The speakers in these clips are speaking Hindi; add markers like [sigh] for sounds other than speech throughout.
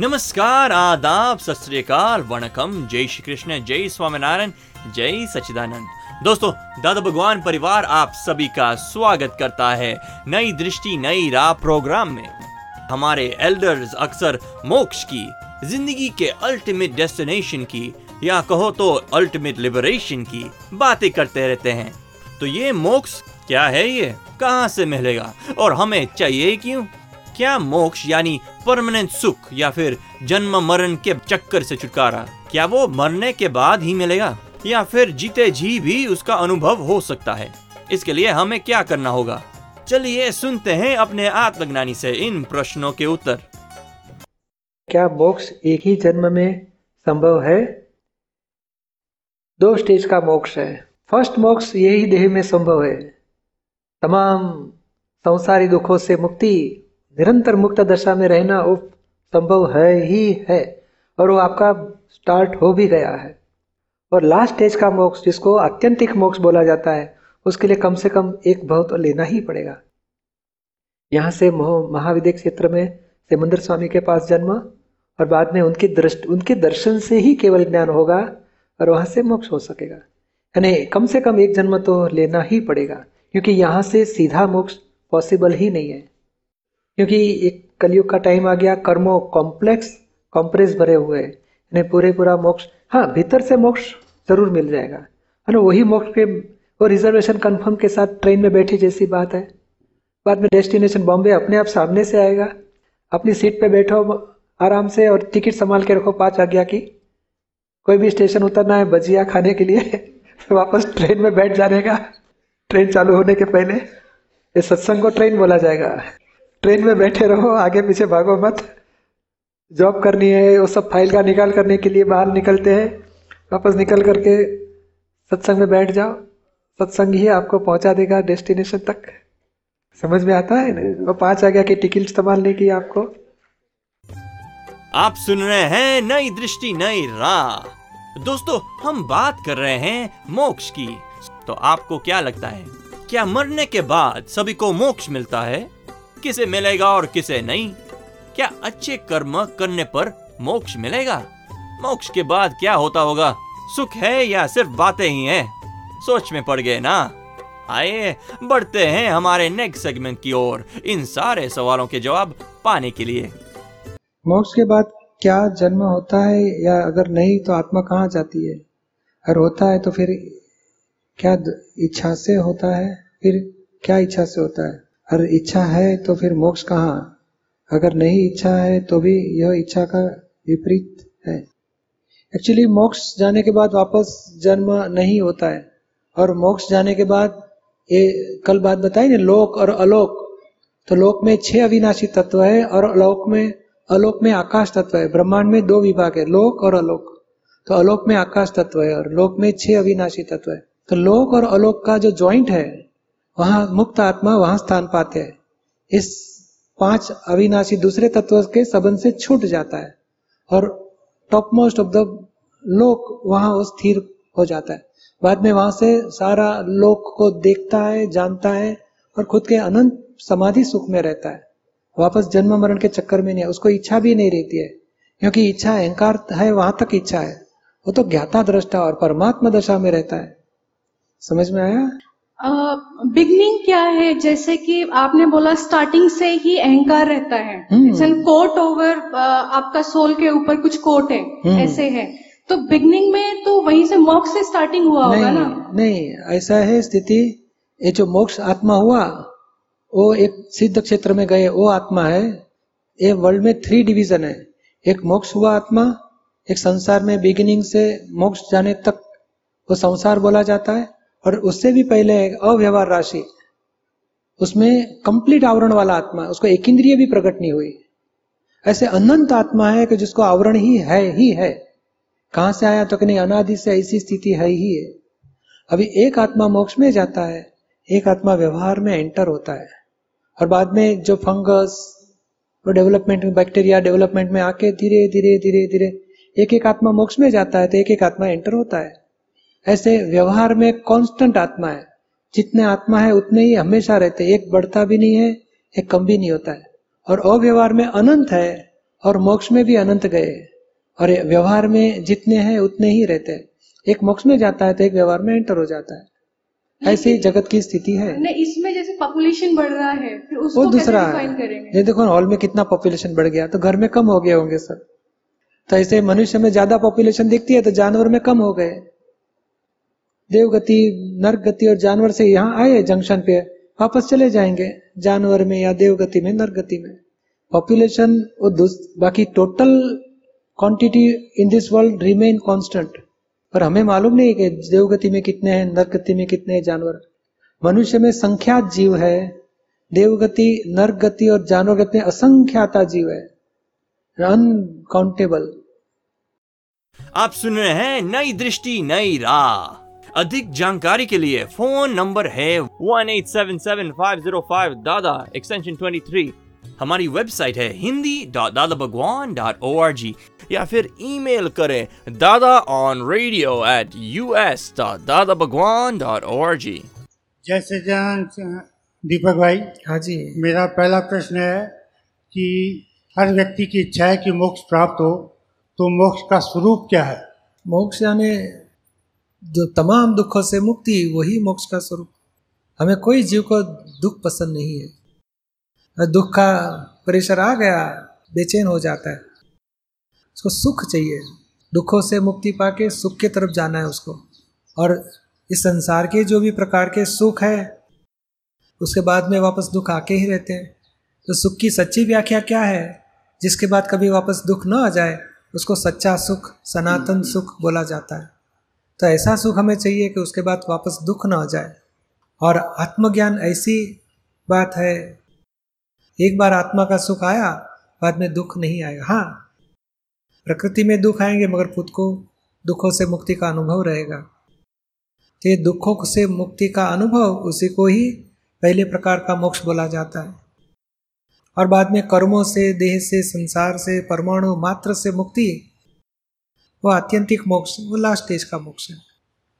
नमस्कार, आदाब सत वणकम। जय श्री कृष्ण जय स्वामीनारायण, जय सचिदानंद दोस्तों, दादा भगवान परिवार आप सभी का स्वागत करता है नई दृष्टि, नई राह प्रोग्राम में। हमारे एल्डर्स अक्सर मोक्ष की, ज़िंदगी के अल्टीमेट डेस्टिनेशन की, या कहो तो अल्टीमेट लिबरेशन की बातें करते रहते हैं। तो ये मोक्ष क्या है ये? कहाँ से मिलेगा? और हमें चाहिए क्यों? क्या मोक्ष यानी परमानेंट सुख या फिर जन्म मरण के चक्कर से छुटकारा? क्या वो मरने के बाद ही मिलेगा? या फिर जीते जी भी उसका अनुभव हो सकता है? इसके लिए हमें क्या करना होगा? चलिए सुनते हैं अपने आत्मज्ञानी से इन प्रश्नों के उत्तर। क्या मोक्ष एक ही जन्म में संभव है? दो स्टेज का मोक्ष है। फ़र्स्ट मोक्ष यही देह में संभव है। तमाम संसारी दुखों से मुक्ति निरंतर मुक्त दशा में रहना वो संभव है ही है, और वो आपका स्टार्ट हो भी गया है। और लास्ट स्टेज का मोक्ष, जिसको अत्यंतिक मोक्ष बोला जाता है, उसके लिए कम से कम एक भाव तो लेना ही पड़ेगा। यहाँ से महाविद्य क्षेत्र में सिमंदर स्वामी के पास जन्म, और बाद में उनकी दृष्टि, उनके दर्शन से ही केवल ज्ञान होगा, और वहाँ से मोक्ष हो सकेगा। यानी कम से कम एक जन्म तो लेना ही पड़ेगा, क्योंकि यहाँ से सीधा मोक्ष पॉसिबल ही नहीं है। क्योंकि एक कलयुग का टाइम आ गया, कर्मो कॉम्प्लेक्स कॉम्प्रेस भरे हुए, यानी पूरे पूरा मोक्ष हाँ भीतर से मोक्ष ज़रूर मिल जाएगा। है ना, वही मोक्ष के, वो रिजर्वेशन कंफर्म के साथ ट्रेन में बैठी जैसी बात है। बाद में डेस्टिनेशन बॉम्बे अपने आप सामने से आएगा। अपनी सीट पे बैठो, आराम से, और टिकट संभाल के रखो पाँच आज्ञा की। कोई भी स्टेशन उतरना है भजिया खाने के लिए, [laughs] वापस ट्रेन में बैठ जाने का। ट्रेन चालू होने के पहले, ये सत्संग को ट्रेन बोला जाएगा। ट्रेन में बैठे रहो आगे पीछे भागो मत। जॉब करनी है वो सब फ़ाइल का निकाल करने के लिए बाहर निकलते हैं। वापस निकल करके सत्संग में बैठ जाओ। सत्संग ही आपको पहुँचा देगा डेस्टिनेशन तक। समझ में आता है ना? वो पाँच आ गया कि टिकट संभालने की आपको। आप सुन रहे हैं नई दृष्टि नई राह। दोस्तों हम बात कर रहे हैं मोक्ष की। तो आपको क्या लगता है? क्या मरने के बाद सभी को मोक्ष मिलता है? किसे मिलेगा और किसे नहीं? क्या अच्छे कर्म करने पर मोक्ष मिलेगा? मोक्ष के बाद क्या होता होगा? सुख है या सिर्फ़ बातें ही हैं? सोच में पड़ गए ना? आइए बढ़ते हैं हमारे नेक्स्ट सेगमेंट की ओर। इन सारे सवालों के जवाब पाने के लिए। मोक्ष के बाद क्या जन्म होता है या अगर नहीं तो आत्मा कहाँ जाती है? अगर होता है तो फिर क्या इच्छा से होता है? फिर क्या इच्छा से होता है? अगर इच्छा है तो फिर मोक्ष कहाँ? अगर नहीं इच्छा है तो भी यह इच्छा का विपरीत है। एक्चुअली मोक्ष जाने के बाद वापस जन्म नहीं होता है। और मोक्ष जाने के बाद, ये कल बात बताई ना, लोक और अलोक। तो लोक में छह अविनाशी तत्व है और अलोक में अलोक में आकाश तत्व है। ब्रह्मांड में दो विभाग है, लोक और अलोक। तो अलोक में आकाश तत्व है और लोक में छह अविनाशी तत्व है। तो लोक और अलोक का जो ज्वाइंट है वहाँ मुक्त आत्मा वहाँ स्थान पाते हैं। इस पाँच अविनाशी दूसरे तत्व के संबंध से छूट जाता है और टॉप मोस्ट ऑफ़ द लोक वहाँ वो स्थिर हो जाता है। बाद में वहाँ से सारा लोक को देखता है, जानता है और खुद के अनंत समाधि सुख में रहता है। वापस जन्म मरण के चक्कर में नहीं, उसको इच्छा भी नहीं रहती है, क्योंकि इच्छा अहंकार है, वहाँ तक इच्छा है। वो तो ज्ञाता दृष्टा और परमात्मा दशा में रहता है। समझ में आया? बिगनिंग uh, क्या है? जैसे कि आपने बोला स्टार्टिंग से ही अहंकार रहता है। कोट ओवर आपका सोल के ऊपर कुछ कोट है ऐसे है। तो बिगनिंग में तो वहीं से मोक्ष से स्टार्टिंग हुआ होगा ना? नहीं ऐसा है स्थिति। ये जो मोक्ष आत्मा हुआ वो एक सिद्ध क्षेत्र में गए वो आत्मा है। ये वर्ल्ड में थ्री डिवीज़न है। एक मोक्ष हुआ आत्मा एक संसार में बिगिनिंग से मोक्ष जाने तक वो संसार बोला जाता है। और उससे भी पहले अव्यवहार राशि, उसमें कंप्लीट आवरण वाला आत्मा, उसको एक इंद्रिय भी प्रकट नहीं हुई। ऐसे अनंत आत्मा है कि जिसको आवरण ही है ही है। कहाँ से आया तो कि नहीं, अनादि से ऐसी स्थिति है ही है। अभी एक आत्मा मोक्ष में जाता है, एक आत्मा व्यवहार में एंटर होता है। और बाद में जो फंगस वो डेवलपमेंट में बैक्टीरिया डेवलपमेंट में आके धीरे धीरे धीरे धीरे एक एक आत्मा मोक्ष में जाता है तो एक एक आत्मा एंटर होता है। ऐसे व्यवहार में कांस्टेंट आत्मा है। जितने आत्मा है उतने ही हमेशा रहते एक बढ़ता भी नहीं है एक कम भी नहीं होता है। और अव्यवहार में अनंत है और मोक्ष में भी अनंत गए और व्यवहार में जितने हैं उतने ही रहते हैं। एक मोक्ष में जाता है तो एक व्यवहार में एंटर हो जाता है। ऐसी जगत की स्थिति है। नहीं इसमें जैसे पॉपुलेशन बढ़ रहा है फिर उसको वो दूसरा है। देखो हॉल में कितना पॉपुलेशन बढ़ गया तो घर में कम हो गए होंगे सब। तो ऐसे मनुष्य में ज़्यादा पॉपुलेशन दिखती है तो जानवर में कम हो गए। देवगति नरक गति और जानवर से यहाँ आए जंक्शन पे, वापस चले जाएँगे जानवर में या देवगति में नरक गति में पॉपुलेशन बाकी total quantity in this world remain constant पर हमें मालूम नहीं कि देवगति में कितने हैं नरक गति में कितने हैं जानवर। मनुष्य में संख्यात जीव है, देवगति नरक गति और जानवर गति में असंख्याता जीव है। अनकाउंटेबल आप सुन रहे हैं नई दृष्टि, नई राह। अधिक जानकारी के लिए फ़ोन नंबर है one eight seven seven five zero five Dada extension twenty three हमारी वेबसाइट है Hindi dot Dada Bhagwan dot O R G या फिर ईमेल करें Dada on radio at U S dot Dada Bhagwan dot O R G जय सच्चिदानंद दीपक भाई हाँ जी। मेरा पहला प्रश्न है कि हर व्यक्ति की इच्छा है कि मोक्ष प्राप्त हो तो मोक्ष का स्वरूप क्या है? मोक्ष यानी जो तमाम दुखों से मुक्ति, वही मोक्ष का स्वरूप। हमें कोई जीव को दुख पसंद नहीं है। दुख का प्रेशर आ गया, बेचैन हो जाता है। उसको सुख चाहिए। दुखों से मुक्ति पाके सुख की तरफ़ जाना है उसको। और इस संसार के जो भी प्रकार के सुख है, उसके बाद में वापस दुख आके ही रहते हैं। तो सुख की सच्ची व्याख्या क्या है? जिसके बाद कभी वापस दुख ना आ जाए, उसको सच्चा सुख, सनातन सुख बोला जाता है। तो ऐसा सुख हमें चाहिए कि उसके बाद वापस दुख ना आ जाए। और आत्मज्ञान ऐसी बात है, एक बार आत्मा का सुख आया, बाद में दुख नहीं आएगा हाँ प्रकृति में दुख आएँगे, मगर खुद को दुखों से मुक्ति का अनुभव रहेगा। तो ये दुखों से मुक्ति का अनुभव उसी को ही पहले प्रकार का मोक्ष बोला जाता है। और बाद में कर्मों से, देह से, संसार से, परमाणु मात्र से मुक्ति वो आत्यंतिक मोक्ष वो लास्ट स्टेज का मोक्ष है।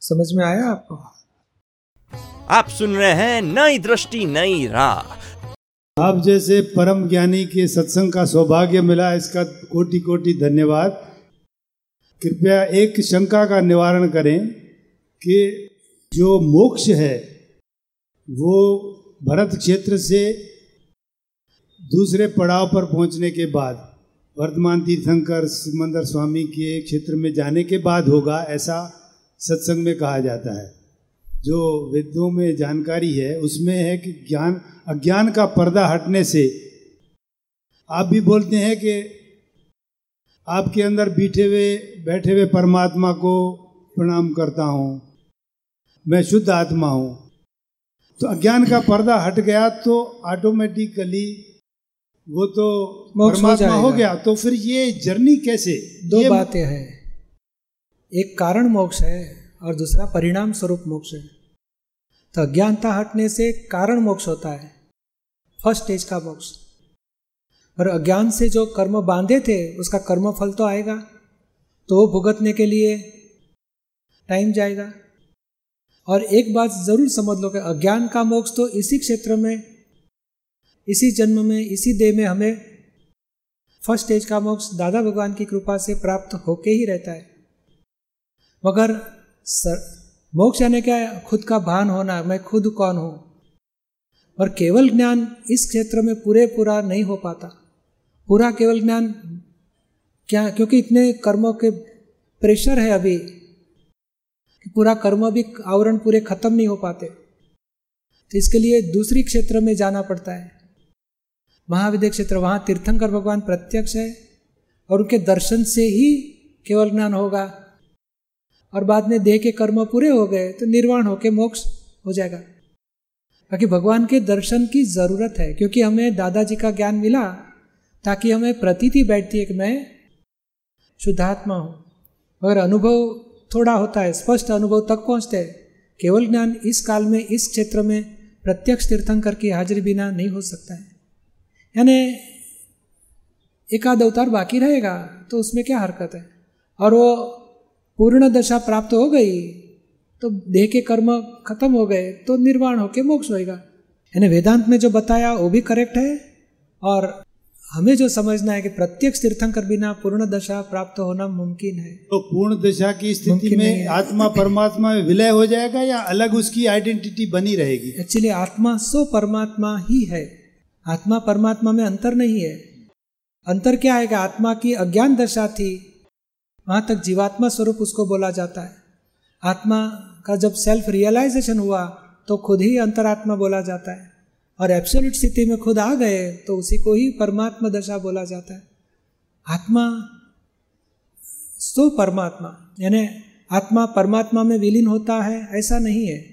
समझ में आया आपको? आप सुन रहे हैं नई दृष्टि नई राह। आप जैसे परम ज्ञानी के सत्संग का सौभाग्य मिला इसका कोटि कोटि धन्यवाद। कृपया एक शंका का निवारण करें कि जो मोक्ष है वो भरत क्षेत्र से दूसरे पड़ाव पर पहुँचने के बाद वर्तमान तीर्थंकर सिमंदर स्वामी के क्षेत्र में जाने के बाद होगा ऐसा सत्संग में कहा जाता है। जो वेदों में जानकारी है, उसमें है कि ज्ञान, अज्ञान का पर्दा हटने से आप भी बोलते हैं कि आपके अंदर बैठे हुए बैठे हुए परमात्मा को प्रणाम करता हूँ, मैं शुद्ध आत्मा हूँ। तो अज्ञान का पर्दा हट गया तो ऑटोमेटिकली वो तो मोक्ष हो परमात्मा हो गया तो फिर ये जर्नी कैसे? दो ये बातें हैं। एक कारण मोक्ष है और दूसरा परिणाम स्वरूप मोक्ष है। तो अज्ञानता हटने से कारण मोक्ष होता है। फ़र्स्ट स्टेज का मोक्ष। और अज्ञान से जो कर्म बांधे थे उसका कर्म फल तो आएगा। तो वो भुगतने के लिए टाइम जाएगा। और एक बात ज़रूर समझ लो कि अज्ञान का मोक्ष तो इसी क्षेत्र में इसी जन्म में इसी देह में हमें फ़र्स्ट स्टेज का मोक्ष दादा भगवान की कृपा से प्राप्त होके ही रहता है। मगर सर, मोक्ष यानी क्या? है खुद का भान होना मैं खुद कौन हूँ? और केवल ज्ञान इस क्षेत्र में पूरे पूरा नहीं हो पाता। पूरा केवल ज्ञान क्या? क्योंकि इतने कर्मों के प्रेशर है अभी कि पूरा कर्म भी आवरण पूरे खत्म नहीं हो पाते। तो इसके लिए दूसरी क्षेत्र में जाना पड़ता है। महाविद्य क्षेत्र, वहाँ तीर्थंकर भगवान प्रत्यक्ष है और उनके दर्शन से ही केवल ज्ञान होगा। और बाद में देह के कर्म पूरे हो गए तो निर्वाण होके मोक्ष हो जाएगा। बाकी भगवान के दर्शन की ज़रूरत है, क्योंकि हमें दादाजी का ज्ञान मिला ताकि हमें प्रतीति बैठती है कि मैं शुद्धात्मा हूँ। मगर अनुभव थोड़ा होता है, स्पष्ट अनुभव तक पहुँचते हैं। केवल ज्ञान इस काल में, इस क्षेत्र में प्रत्यक्ष तीर्थंकर की हाजिरी बिना नहीं हो सकता है। यानी एक आध अवतार बाकी रहेगा तो उसमें क्या हरकत है? और वो पूर्ण दशा प्राप्त हो गई तो देह के कर्म खत्म हो गए तो निर्वाण होके मोक्ष होएगा। यानी वेदांत में जो बताया वो भी करेक्ट है। और हमें जो समझना है कि प्रत्यक्ष तीर्थंकर बिना पूर्ण दशा प्राप्त होना मुमकिन है। तो पूर्ण दशा की स्थिति में आत्मा परमात्मा में विलय हो जाएगा या अलग उसकी आइडेंटिटी बनी रहेगी? एक्चुअली आत्मा सो परमात्मा ही है। आत्मा परमात्मा में अंतर नहीं है। अंतर क्या कि आत्मा की अज्ञान दशा थी, वहाँ तक जीवात्मा स्वरूप उसको बोला जाता है। आत्मा का जब सेल्फ रियलाइजेशन हुआ तो खुद ही अंतरात्मा बोला जाता है। और एब्सोल्यूट स्थिति में खुद आ गए तो उसी को ही परमात्मा दशा बोला जाता है। आत्मा सो परमात्मा यानी आत्मा परमात्मा में विलीन होता है, ऐसा नहीं है।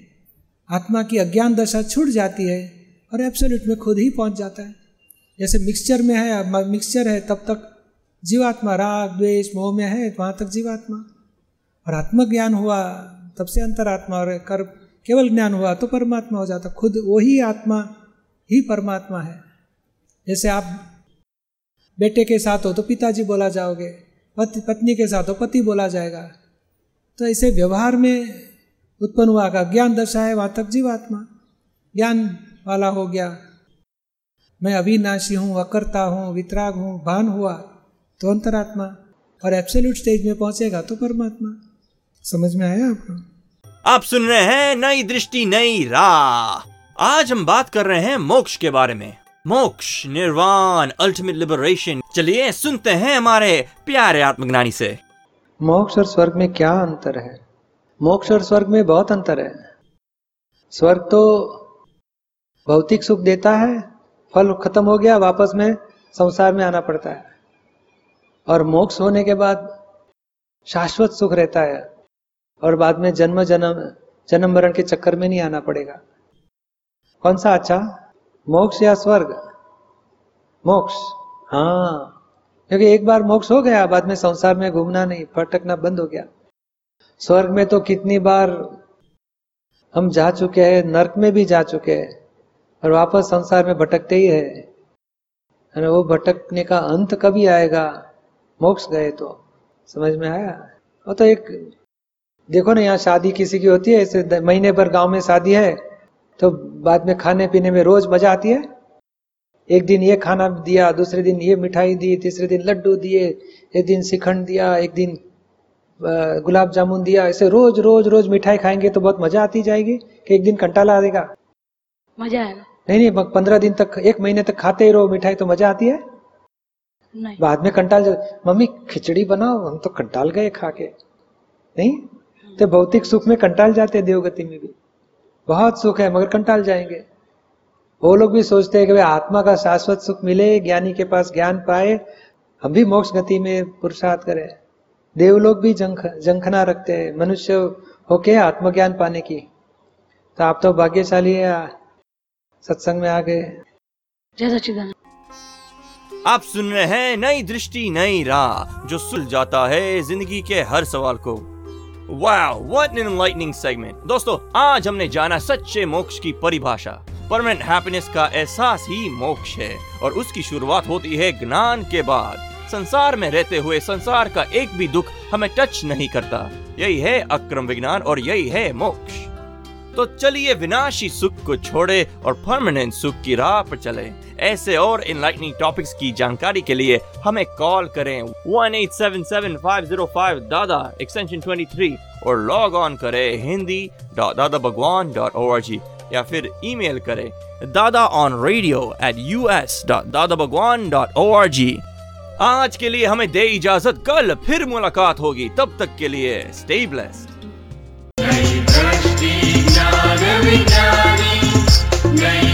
आत्मा की अज्ञान दशा छूट जाती है और एब्सोल्यूट में खुद ही पहुँच जाता है। जैसे मिक्सचर में है मिक्सचर है, तब तक जीवात्मा, राग, द्वेष, मोह में है, वहाँ तक जीवात्मा। और आत्मज्ञान हुआ, तब से अंतरात्मा और कर, केवल ज्ञान हुआ तो परमात्मा हो जाता। खुद वही आत्मा ही परमात्मा है। जैसे आप बेटे के साथ हो तो पिताजी बोला जाओगे, पति, पत्नी के साथ हो पति बोला जाएगा। तो ऐसे व्यवहार में उत्पन्न हुआ का ज्ञान दशा है, वहाँ तक जीवात्मा। ज्ञान वाला हो गया। मैं अविनाशी हूँ अकर्ता हूँ वितराग हूँ भान हुआ तो अंतरात्मा। और एब्सोल्यूट स्टेज में पहुंचेगा तो परमात्मा। समझ में आया आपको? आप सुन रहे हैं नई दृष्टि नई राह। आज हम बात कर रहे हैं मोक्ष के बारे में। मोक्ष निर्वाण अल्टीमेट लिबरेशन चलिए सुनते हैं हमारे प्यारे आत्मज्ञानी से। मोक्ष और स्वर्ग में क्या अंतर है? मोक्ष और स्वर्ग में बहुत अंतर है। स्वर्ग तो भौतिक सुख देता है, फल खत्म हो गया, वापस में संसार में आना पड़ता है। और मोक्ष होने के बाद शाश्वत सुख रहता है और बाद में जन्म जन्म जन्म मरण के चक्कर में नहीं आना पड़ेगा। कौन सा अच्छा? मोक्ष या स्वर्ग? मोक्ष। हाँ क्योंकि एक बार मोक्ष हो गया, बाद में संसार में घूमना नहीं भटकना बंद हो गया। स्वर्ग में तो कितनी बार हम जा चुके हैं, नर्क में भी जा चुके हैं। और वापस संसार में भटकते ही है वो भटकने का अंत कभी आएगा? मोक्ष गए तो। समझ में आया? वो तो एक, देखो ना, यहाँ शादी किसी की होती है, ऐसे महीने भर गाँव में शादी है तो बाद में खाने पीने में रोज मज़ा आती है? एक दिन ये खाना दिया, दूसरे दिन ये मिठाई दी, तीसरे दिन लड्डू दिए, एक दिन शिखंड दिया, एक दिन गुलाब जामुन दिया, ऐसे रोज रोज रोज मिठाई खाएँगे तो बहुत मज़ा आती जाएगी कि एक दिन कंटाला आएगा? मज़ा आएगा। नहीं नहीं पंद्रह दिन तक एक महीने तक खाते ही रहो मिठाई तो मज़ा आती है। नहीं। बाद में कंटाल मम्मी खिचड़ी बनाओ हम तो कंटाल गए खा के नहीं तो भौतिक सुख में कंटाल जाते हैं देवगति में भी। बहुत सुख है मगर कंटाल जाएँगे। वो लोग भी सोचते हैं कि भाई आत्मा का शाश्वत सुख मिले ज्ञानी के पास ज्ञान पाए हम भी मोक्ष गति में पुरुषार्थ करें। देव लोग भी जंख जंखना रखते हैं। मनुष्य होके आत्मज्ञान पाने की। तो आप तो भाग्यशाली है सत्संग में आ गए। जय सचिदानंद आप सुन रहे हैं नई दृष्टि नई राह जो सुल जाता है ज़िंदगी के हर सवाल को। Wow what an enlightening segment दोस्तों आज हमने जाना सच्चे मोक्ष की परिभाषा। परमानेंट हैप्पीनेस का एहसास ही मोक्ष है और उसकी शुरुआत होती है ज्ञान के बाद। संसार में रहते हुए संसार का एक भी दुख हमें टच नहीं करता। यही है अक्रम विज्ञान और यही है मोक्ष। तो चलिए विनाशी सुख को छोड़े और परमानेंट सुख की राह पर चले। ऐसे और इनलाइटनिंग टॉपिक्स की जानकारी के लिए हमें कॉल करें 1877505 दादा एक्सटेंशन 23 और लॉग ऑन करें Hindi dot Dada Bhagwan dot O या फिर ईमेल करें Dada on radio at U S dot Dada Bhagwan dot O R G आज के लिए हमें दे इजाज़त, कल फिर मुलाकात होगी, तब तक के लिए stay blessed I honoring, honoring name.